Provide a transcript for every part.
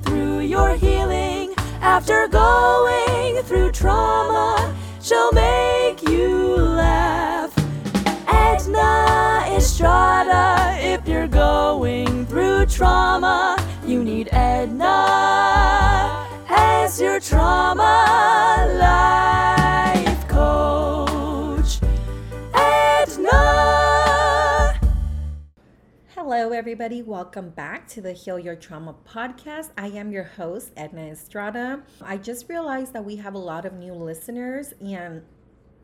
through your healing. After going through trauma, she'll make you laugh. Edna Estrada, if you're going through trauma, you need Edna as your trauma life coach. Hello, everybody. Welcome back to the Heal Your Trauma podcast. I am your host, Edna Estrada. I just realized that we have a lot of new listeners, and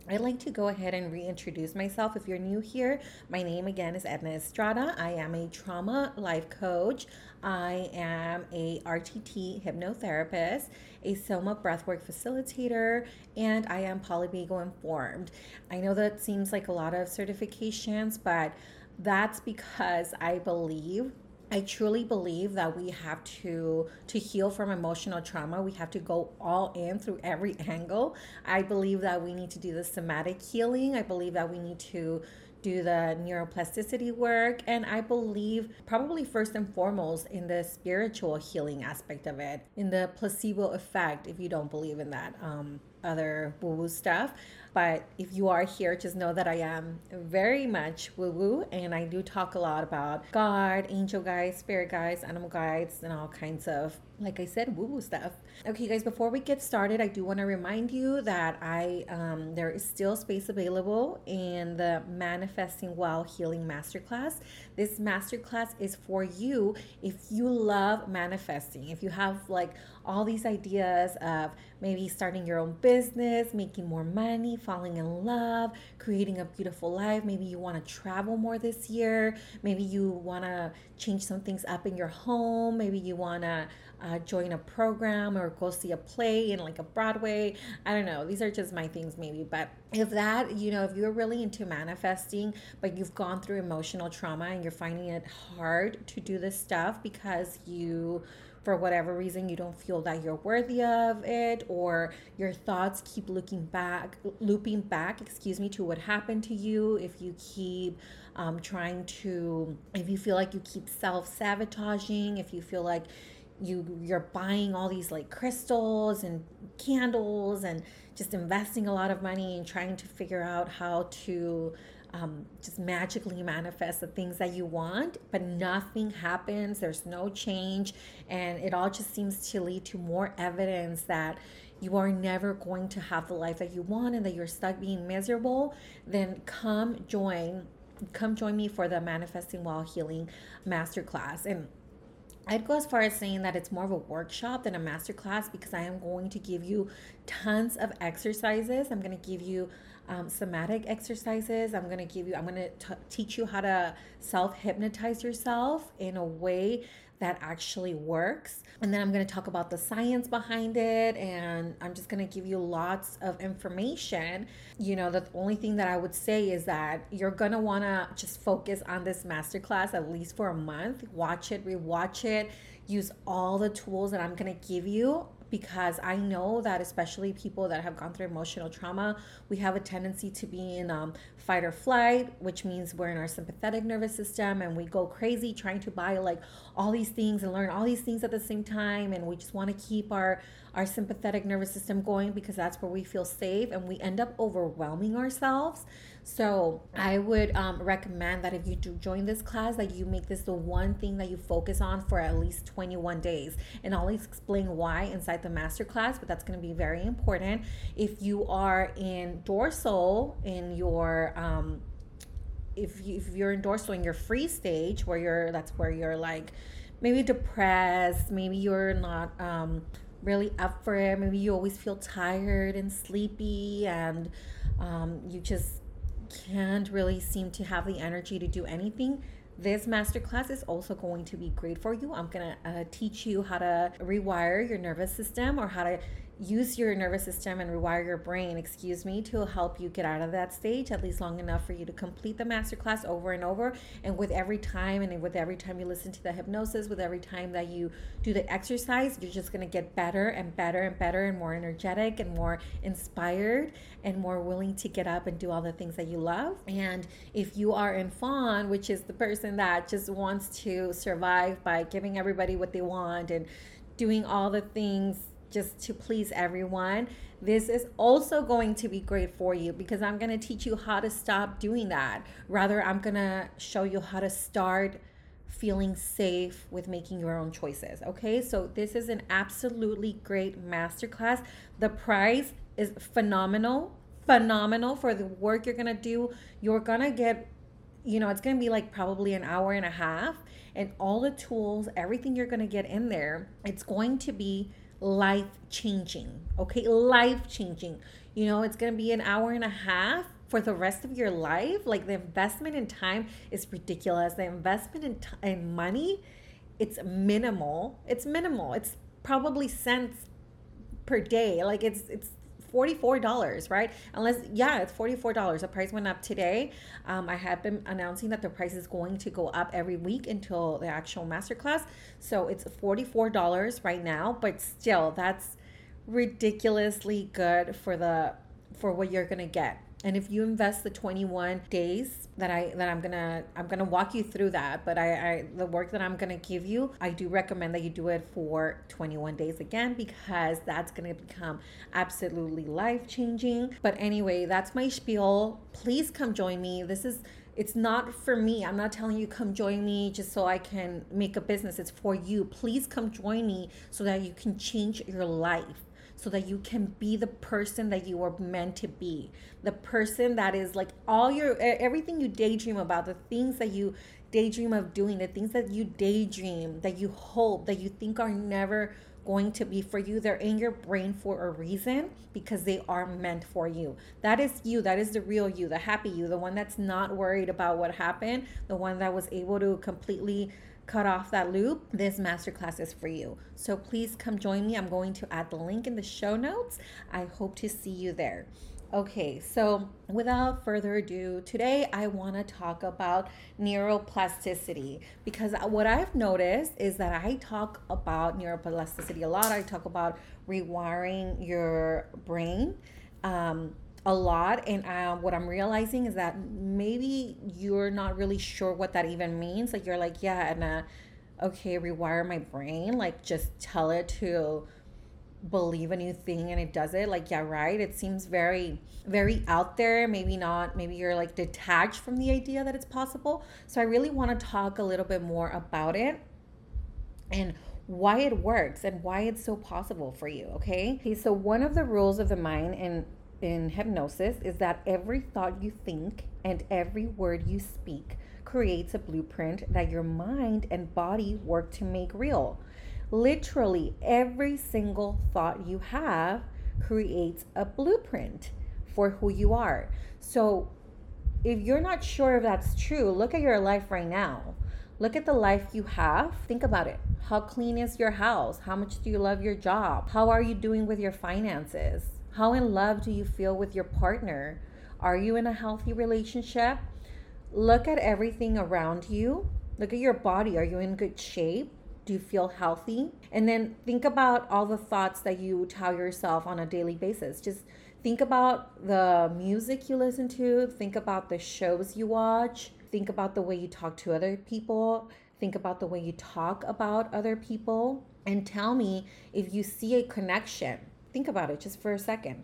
I'd like to go ahead and reintroduce myself. If you're new here, my name again is Edna Estrada. I am a trauma life coach. I am a RTT hypnotherapist, a Soma breathwork facilitator, and I am polyvagal informed. I know that seems like a lot of certifications, but that's because I believe I truly believe that we have to to heal from emotional trauma. We have to go all in through every angle. I believe that we need to do the somatic healing. I believe that we need to do the neuroplasticity work and I believe probably first and foremost in the spiritual healing aspect of it, in the placebo effect if you don't believe in that um other woo woo stuff. But if you are here, just know that I am very much woo woo and I do talk a lot about God, angel guides, spirit guides, animal guides, and all kinds of, like I said, woo woo stuff. Okay, guys, before we get started, I do want to remind you that I um, there is still space available in the Manifesting While Healing Masterclass. This masterclass is for you if you love manifesting, if you have like all these ideas of maybe starting your own business, making more money, falling in love, creating a beautiful life. Maybe you want to travel more this year. Maybe you want to change some things up in your home. Maybe you want to uh, join a program or go see a play in like a Broadway. I don't know. These are just my things, maybe. But if that, you know, if you're really into manifesting, but you've gone through emotional trauma and you're finding it hard to do this stuff because you for whatever reason you don't feel that you're worthy of it or your thoughts keep looking back looping back excuse me to what happened to you if you keep um, trying to if you feel like you keep self-sabotaging if you feel like you you're buying all these like crystals and candles and just investing a lot of money and trying to figure out how to um, just magically manifest the things that you want, but nothing happens. There's no change, and it all just seems to lead to more evidence that you are never going to have the life that you want and that you're stuck being miserable. Then come join, come join me for the Manifesting While Healing Masterclass. And I'd go as far as saying that it's more of a workshop than a masterclass because I am going to give you tons of exercises. I'm going to give you um, somatic exercises. I'm going to give you, I'm going to teach you how to self hypnotize yourself in a way that actually works. And then I'm going to talk about the science behind it. And I'm just going to give you lots of information. You know, the only thing that I would say is that you're going to want to just focus on this masterclass at least for a month. Watch it, rewatch it, use all the tools that I'm going to give you because I know that especially people that have gone through emotional trauma, we have a tendency to be in um, fight or flight, which means we're in our sympathetic nervous system and we go crazy trying to buy like all these things and learn all these things at the same time, and we just want to keep our our sympathetic nervous system going because that's where we feel safe, and we end up overwhelming ourselves. So I would um, recommend that if you do join this class, that you make this the one thing that you focus on for at least 21 days. And I'll explain why inside the master class, but that's going to be very important. If you are in dorsal in your um, if you if you're in dorsal in your free stage where you're that's where you're like maybe depressed, maybe you're not um, really up for it, maybe you always feel tired and sleepy and um, you just can't really seem to have the energy to do anything, this masterclass is also going to be great for you. I'm going to uh, teach you how to rewire your nervous system or how to use your nervous system and rewire your brain, excuse me, to help you get out of that stage at least long enough for you to complete the masterclass over and over. And with every time, and with every time you listen to the hypnosis, with every time that you do the exercise, you're just to get better and better and better and more energetic and more inspired and more willing to get up and do all the things that you love. And if you are in fawn, which is the person that just wants to survive by giving everybody what they want and doing all the things just to please everyone. This is also going to be great for you because I'm going to teach you how to stop doing that. Rather, I'm going to show you how to start feeling safe with making your own choices. Okay, so this is an absolutely great masterclass. The price is phenomenal, phenomenal for the work you're gonna do. You're gonna get, you know, it's gonna be like probably an hour and a half, and all the tools, everything you're gonna get in there, it's going to be life changing. Okay, life changing. You know, it's gonna be an hour and a half for the rest of your life. Like the investment in time is ridiculous. The investment in, t- in money, it's minimal. It's minimal. It's probably cents per day. Like it's it's $44 right? Unless yeah it's $44 the price went up today. Um, i have been announcing that the price is going to go up every week until the actual masterclass. So it's $44 right now but still that's ridiculously good for the for what you're gonna get and if you invest the 21 days that i that i'm gonna i'm gonna walk you through that but I, I the work that i'm gonna give you i do recommend that you do it for 21 days again because that's gonna become absolutely life changing but anyway that's my spiel please come join me this is it's not for me. I'm not telling you come join me just so I can make a business. It's for you. Please come join me so that you can change your life so that you can be the person that you are meant to be. The person that is like all your everything you daydream about, the things that you daydream of doing, the things that you daydream, that you hope, that you think are never going to be for you. They're in your brain for a reason because they are meant for you. That is you. That is the real you, the happy you, the one that's not worried about what happened, the one that was able to completely cut off that loop, this masterclass is for you. So please come join me. I'm going to add the link in the show notes. I hope to see you there. Okay, so without further ado, today I want to talk about neuroplasticity because what I've noticed is that I talk about neuroplasticity a lot. I talk about rewiring your brain. Um, a lot. And um, what I'm realizing is that maybe you're not really sure what that even means. Like you're like, yeah, and uh, okay, rewire my brain. Like just tell it to believe a new thing and it does it like yeah right it seems very very out there maybe not maybe you're like detached from the idea that it's possible so i really want to talk a little bit more about it and why it works and why it's so possible for you okay okay so one of the rules of the mind and in hypnosis is that every thought you think and every word you speak creates a blueprint that your mind and body work to make real. Literally, every single thought you have creates a blueprint for who you are. So, if you're not sure if that's true, look at your life right now. Look at the life you have. Think about it. How clean is your house? How much do you love your job? How are you doing with your finances? How in love do you feel with your partner? Are you in a healthy relationship? Look at everything around you. Look at your body. Are you in good shape? Do you feel healthy? And then think about all the thoughts that you tell yourself on a daily basis. Just think about the music you listen to, think about the shows you watch, think about the way you talk to other people, think about the way you talk about other people, and tell me if you see a connection Think about it just for a second.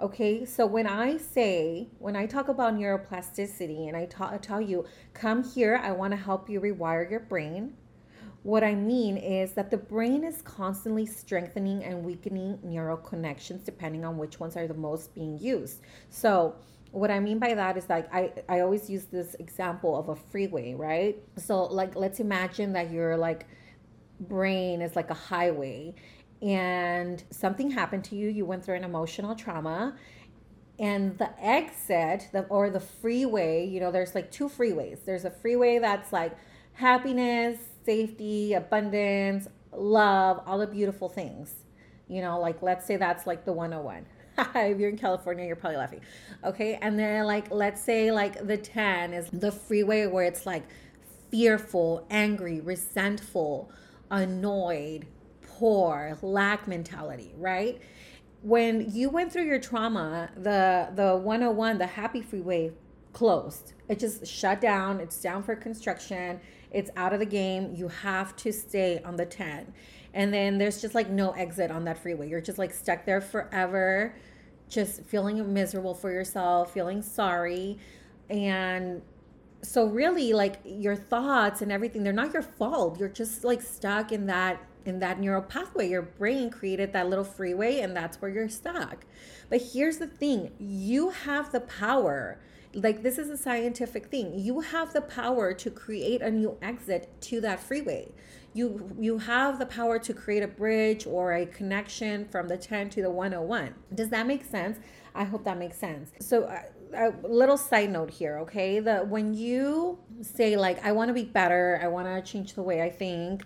Okay, so when I say, when I talk about neuroplasticity and I, ta- I tell you, come here, I want to help you rewire your brain, what I mean is that the brain is constantly strengthening and weakening neural connections depending on which ones are the most being used. So, what I mean by that is like I, I always use this example of a freeway, right? So like let's imagine that your like brain is like a highway and something happened to you, you went through an emotional trauma, and the exit the, or the freeway, you know, there's like two freeways. There's a freeway that's like happiness, safety, abundance, love, all the beautiful things. You know, like let's say that's like the 101. if you're in California, you're probably laughing. Okay. And then, like, let's say, like, the 10 is the freeway where it's like fearful, angry, resentful, annoyed, poor, lack mentality, right? When you went through your trauma, the the 101, the happy freeway closed. It just shut down. It's down for construction. It's out of the game. You have to stay on the 10. And then there's just like no exit on that freeway. You're just like stuck there forever, just feeling miserable for yourself, feeling sorry. And so really like your thoughts and everything, they're not your fault. You're just like stuck in that in that neural pathway. Your brain created that little freeway and that's where you're stuck. But here's the thing, you have the power like this is a scientific thing you have the power to create a new exit to that freeway you you have the power to create a bridge or a connection from the 10 to the 101 does that make sense i hope that makes sense so uh, a little side note here okay That when you say like i want to be better i want to change the way i think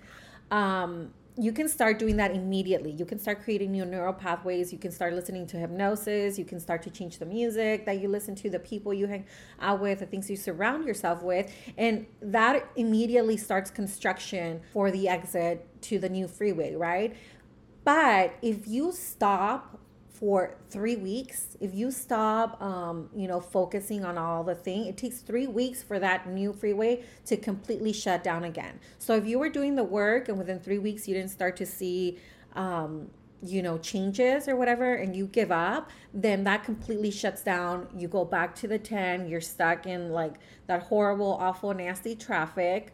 um you can start doing that immediately. You can start creating new neural pathways. You can start listening to hypnosis. You can start to change the music that you listen to, the people you hang out with, the things you surround yourself with. And that immediately starts construction for the exit to the new freeway, right? But if you stop for three weeks. If you stop um, you know focusing on all the thing it takes three weeks for that new freeway to completely shut down again. So if you were doing the work and within three weeks you didn't start to see um, you know changes or whatever and you give up then that completely shuts down. You go back to the 10 you're stuck in like that horrible awful nasty traffic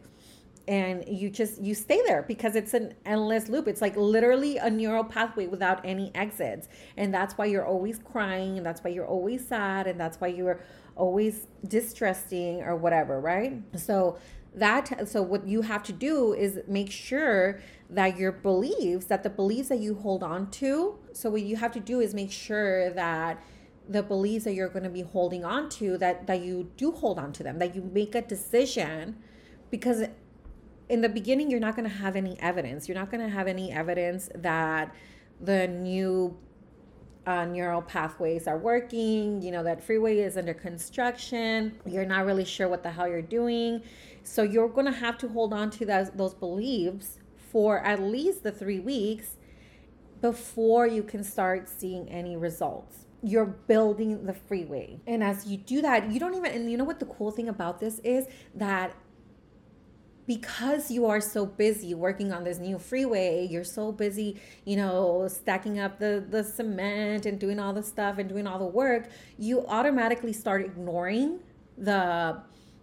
and you just you stay there because it's an endless loop. It's like literally a neural pathway without any exits. And that's why you're always crying and that's why you're always sad and that's why you're always distressing or whatever right? So that so what you have to do is make sure that your beliefs that the beliefs that you hold on to so what you have to do is make sure that the beliefs that you're going to be holding on to that that you do hold on to them that you make a decision because in the beginning you're not going to have any evidence. You're not going to have any evidence that the new uh, neural pathways are working you know that freeway is under construction. You're not really sure what the hell you're doing. So you're going to have to hold on to those, those beliefs for at least the three weeks before you can start seeing any results. You're building the freeway. And as you do that you don't even and you know what the cool thing about this is? That because you are so busy working on this new freeway you're so busy you know stacking up the the cement and doing all the stuff and doing all the work you automatically start ignoring the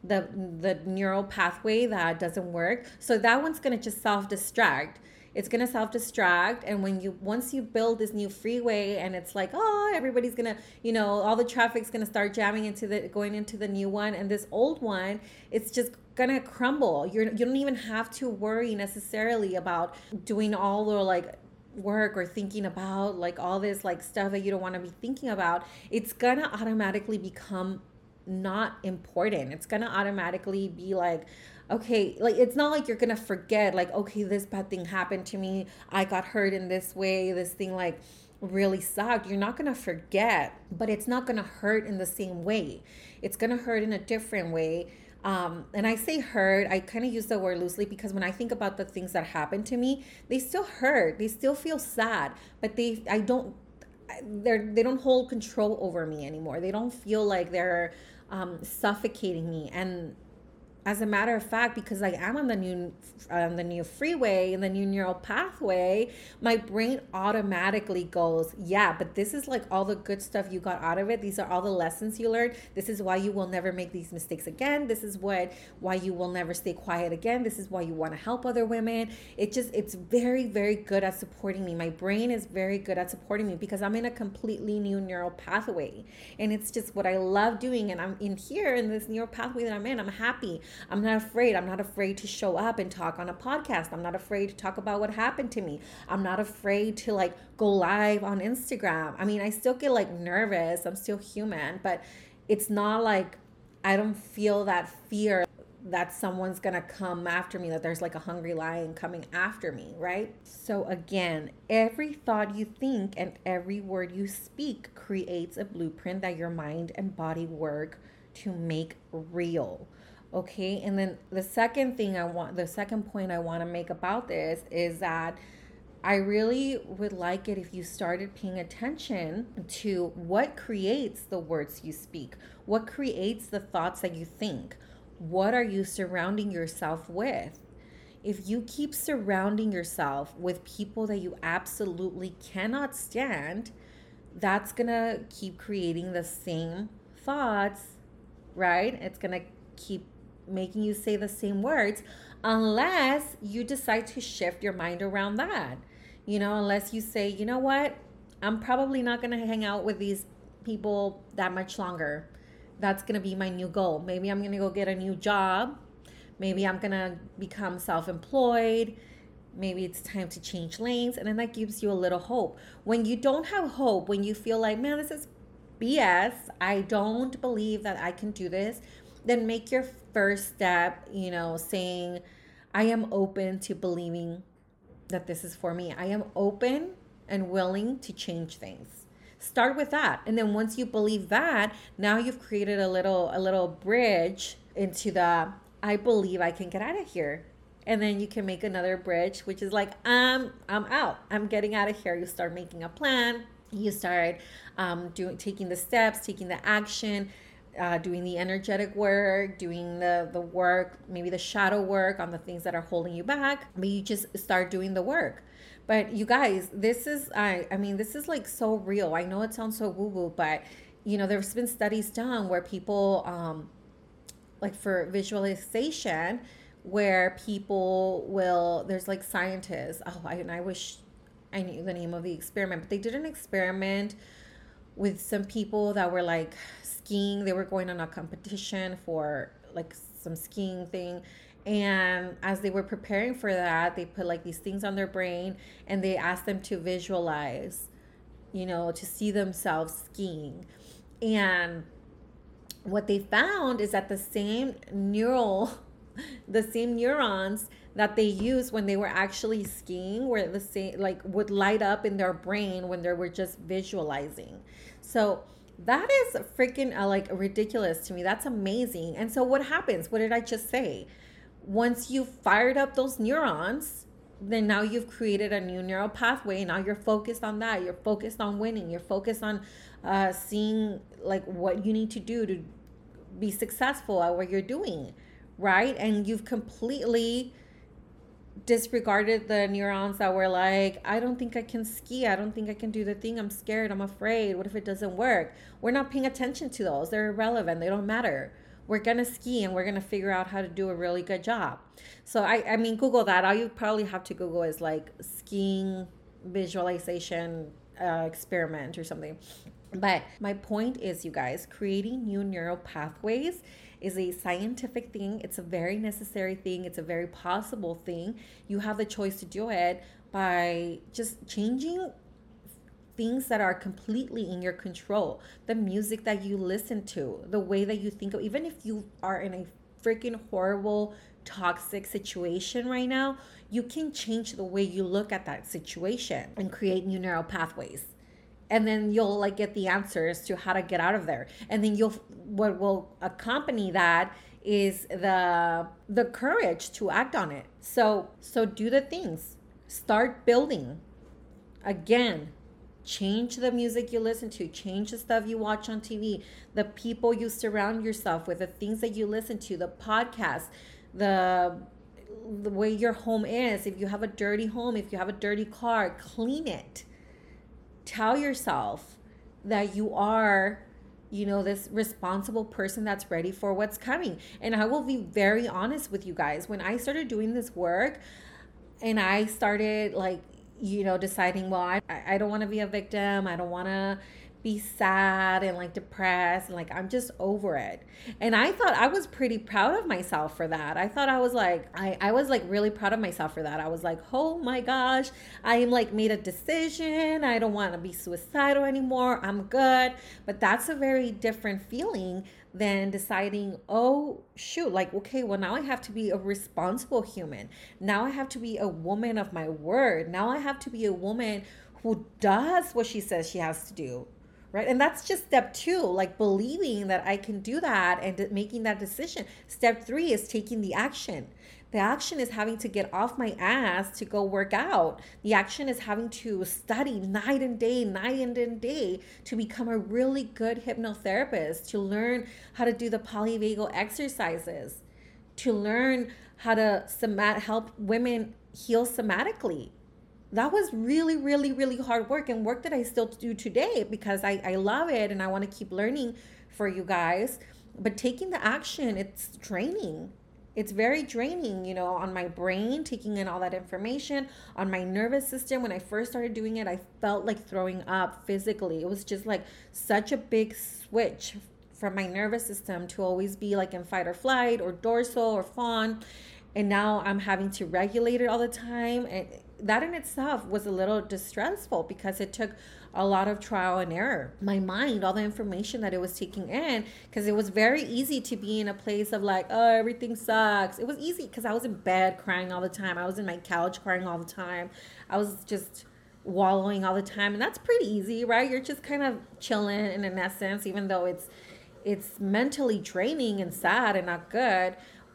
the the neural pathway that doesn't work. So that one's to just self distract it's going to self distract and when you once you build this new freeway and it's like oh everybody's going to you know all the traffic's going to start jamming into the going into the new one and this old one it's just gonna crumble. You're you don't even have to worry necessarily about doing all the like work or thinking about like all this like stuff that you don't want to be thinking about. It's gonna automatically become not important. It's gonna automatically be like okay like it's not like you're gonna forget like okay this bad thing happened to me i got hurt in this way this thing like really sucked you're not gonna forget but it's not gonna hurt in the same way it's gonna hurt in a different way um, and I say hurt, I kind of use the word loosely because when I think about the things that happened to me, they still hurt. They still feel sad, but they, I don't, they're, they don't hold control over me anymore. They don't feel like they're um, suffocating me. And as a matter of fact, because I am on the new on the new freeway and the new neural pathway, my brain automatically goes, yeah, but this is like all the good stuff you got out of it. These are all the lessons you learned. This is why you will never make these mistakes again. This is what why you will never stay quiet again. This is why you want to help other women. It just it's very very good at supporting me. My brain is very good at supporting me because I'm in a completely new neural pathway. And it's just what I love doing and I'm in here in this neural pathway that I'm in. I'm happy. I'm not afraid. I'm not afraid to show up and talk on a podcast. I'm not afraid to talk about what happened to me. I'm not afraid to like go live on Instagram. I mean, I still get like nervous. I'm still human, but it's not like I don't feel that fear that someone's gonna come after me, that there's like a hungry lion coming after me, right? So, again, every thought you think and every word you speak creates a blueprint that your mind and body work to make real. Okay. And then the second thing I want, the second point I want to make about this is that I really would like it if you started paying attention to what creates the words you speak, what creates the thoughts that you think, what are you surrounding yourself with? If you keep surrounding yourself with people that you absolutely cannot stand, that's gonna keep creating the same thoughts, right? It's gonna keep making you say the same words unless you decide to shift your mind around that. You know, unless you say, you know what, I'm probably not gonna hang out with these people that much longer. That's gonna be my new goal. Maybe I'm gonna go get a new job. Maybe I'm gonna become self employed maybe it's time to change lanes and then that gives you a little hope when you don't have hope when you feel like man this is bs i don't believe that i can do this then make your first step you know saying i am open to believing that this is for me. I am open and willing to change things. Start with that. And then once you believe that now you've created a little a little bridge into the i believe i can get out of here. And then you can make another bridge which is like um i'm out. I'm getting out of here. You start making a plan. You start um, doing taking the steps taking the action uh, doing the energetic work doing the the work maybe the shadow work on the things that are holding you back but you just start doing the work. But you guys this is i i mean this is like so real. I know it sounds so woo woo but you know there's been studies done where people um like for visualization where people will there's like scientists oh I, and i wish i knew the name of the experiment but they did an experiment with some people that were like skiing. They were going on a competition for like some skiing thing. And as they were preparing for that they put like these things on their brain and they asked them to visualize you know to see themselves skiing. And what they found is that the same neural the same neurons that they use when they were actually skiing were the same like would light up in their brain when they were just visualizing. So that is freaking uh, like ridiculous to me. That's amazing. And so what happens? What did i just say? Once you fired up those neurons then now you've created a new neural pathway. Now you're focused on that. You're focused on winning. You're focused on uh, seeing like what you need to do to be successful at what you're doing right? And you've completely disregarded the neurons that were like, I don't think I can ski. I don't think I can do the thing. I'm scared. I'm afraid. What if it doesn't work? We're not paying attention to those. They're irrelevant. They don't matter. We're going to ski and we're going to figure out how to do a really good job. So, I, I mean, Google that. All you probably have to Google is like skiing visualization uh, experiment or something. But my point is, you guys, creating new neural pathways is a scientific thing. It's a very necessary thing. It's a very possible thing. You have the choice to do it by just changing things that are completely in your control. The music that you listen to, the way that you think of, even if you are in a freaking horrible, toxic situation right now, you can change the way you look at that situation and create new neural pathways and then you'll like get the answers to how to get out of there. And then you'll what will accompany that is the the courage to act on it. So so do the things. Start building. Again change the music you listen to. Change the stuff you watch on tv the people you surround yourself with the things that you listen to the podcast the the way your home is. If you have a dirty home if you have a dirty car clean it tell yourself that you are you know this responsible person that's ready for what's coming. And i will be very honest with you guys. When i started doing this work and i started like you know deciding well i, I don't want to be a victim. I don't want to be sad and like depressed and like I'm just over it. And I thought I was pretty proud of myself for that. I thought I was like I, I was like really proud of myself for that. I was like, oh my gosh, I am like made a decision. I don't want to be suicidal anymore. I'm good. But that's a very different feeling than deciding, oh, shoot, like, okay, well, now I have to be a responsible human. Now I have to be a woman of my word. Now I have to be a woman who does what she says she has to do right and that's just step two like believing that i can do that and making that decision step three is taking the action The action is having to get off my ass to go work out. The action is having to study night and day, night and day to become a really good hypnotherapist, to learn how to do the polyvagal exercises, to learn how to somat- help women heal somatically. That was really, really, really hard work and work that I still do today because I, I love it and I want to keep learning for you guys. But taking the action, it's draining it's very draining, you know, on my brain, taking in all that information, on my nervous system. When I first started doing it, I felt like throwing up physically. It was just like such a big switch from my nervous system to always be like in fight or flight or dorsal or fawn. And now I'm having to regulate it all the time. And that in itself was a little distressful because it took a lot of trial and error. My mind, all the information that it was taking in, because it was very easy to be in a place of like, oh, everything sucks. It was easy because I was in bed crying all the time. I was in my couch crying all the time. I was just wallowing all the time. And that's pretty easy, right? You're just kind of chilling in essence, even though it's it's mentally draining and sad and not good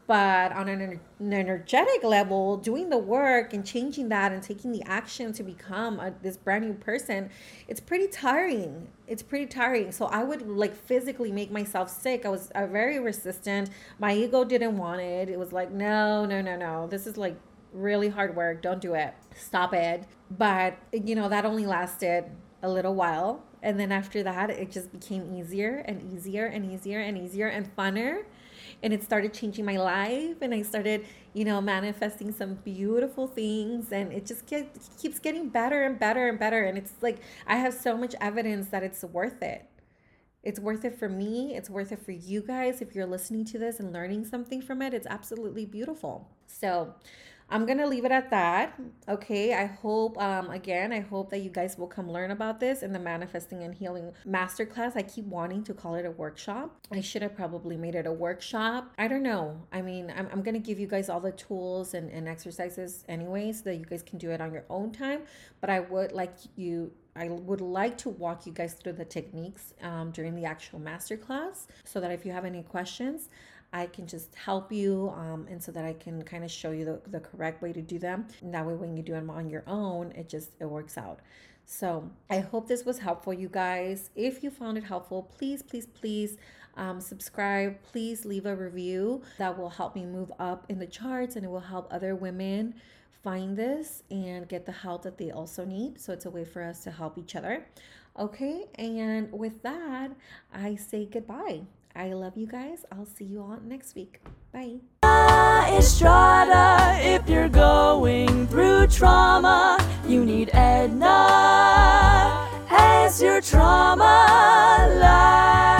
but on an, an, energetic level doing the work and changing that and taking the action to become a, this brand new person it's pretty tiring. It's pretty tiring. So i would like physically make myself sick. I was uh, very resistant. My ego didn't want it. It was like no no no no. This is like really hard work. Don't do it. Stop it. But you know that only lasted a little while. And then after that it just became easier and easier and easier and easier and funner and it started changing my life and i started you know manifesting some beautiful things and it just get, keeps getting better and better and better and it's like i have so much evidence that it's worth it. It's worth it for me it's worth it for you guys if you're listening to this and learning something from it. It's absolutely beautiful. So I'm gonna leave it at that. Okay. I hope um again, I hope that you guys will come learn about this in the manifesting and healing masterclass. I keep wanting to call it a workshop. I should have probably made it a workshop. I don't know. I mean, I'm, I'm gonna give you guys all the tools and, and exercises anyway so that you guys can do it on your own time. But I would like you I would like to walk you guys through the techniques um, during the actual masterclass so that if you have any questions, I can just help you um, and so that I can kind of show you the, the correct way to do them. And that way, when you do them on your own, it just it works out. So I hope this was helpful, you guys. If you found it helpful, please, please, please um, subscribe. Please leave a review. That will help me move up in the charts and it will help other women find this and get the help that they also need. So it's a way for us to help each other. Okay, and with that, I say goodbye. I love you guys. I'll see you all next week. Bye. Estrada, if you're going through trauma, you need Edna as your trauma life.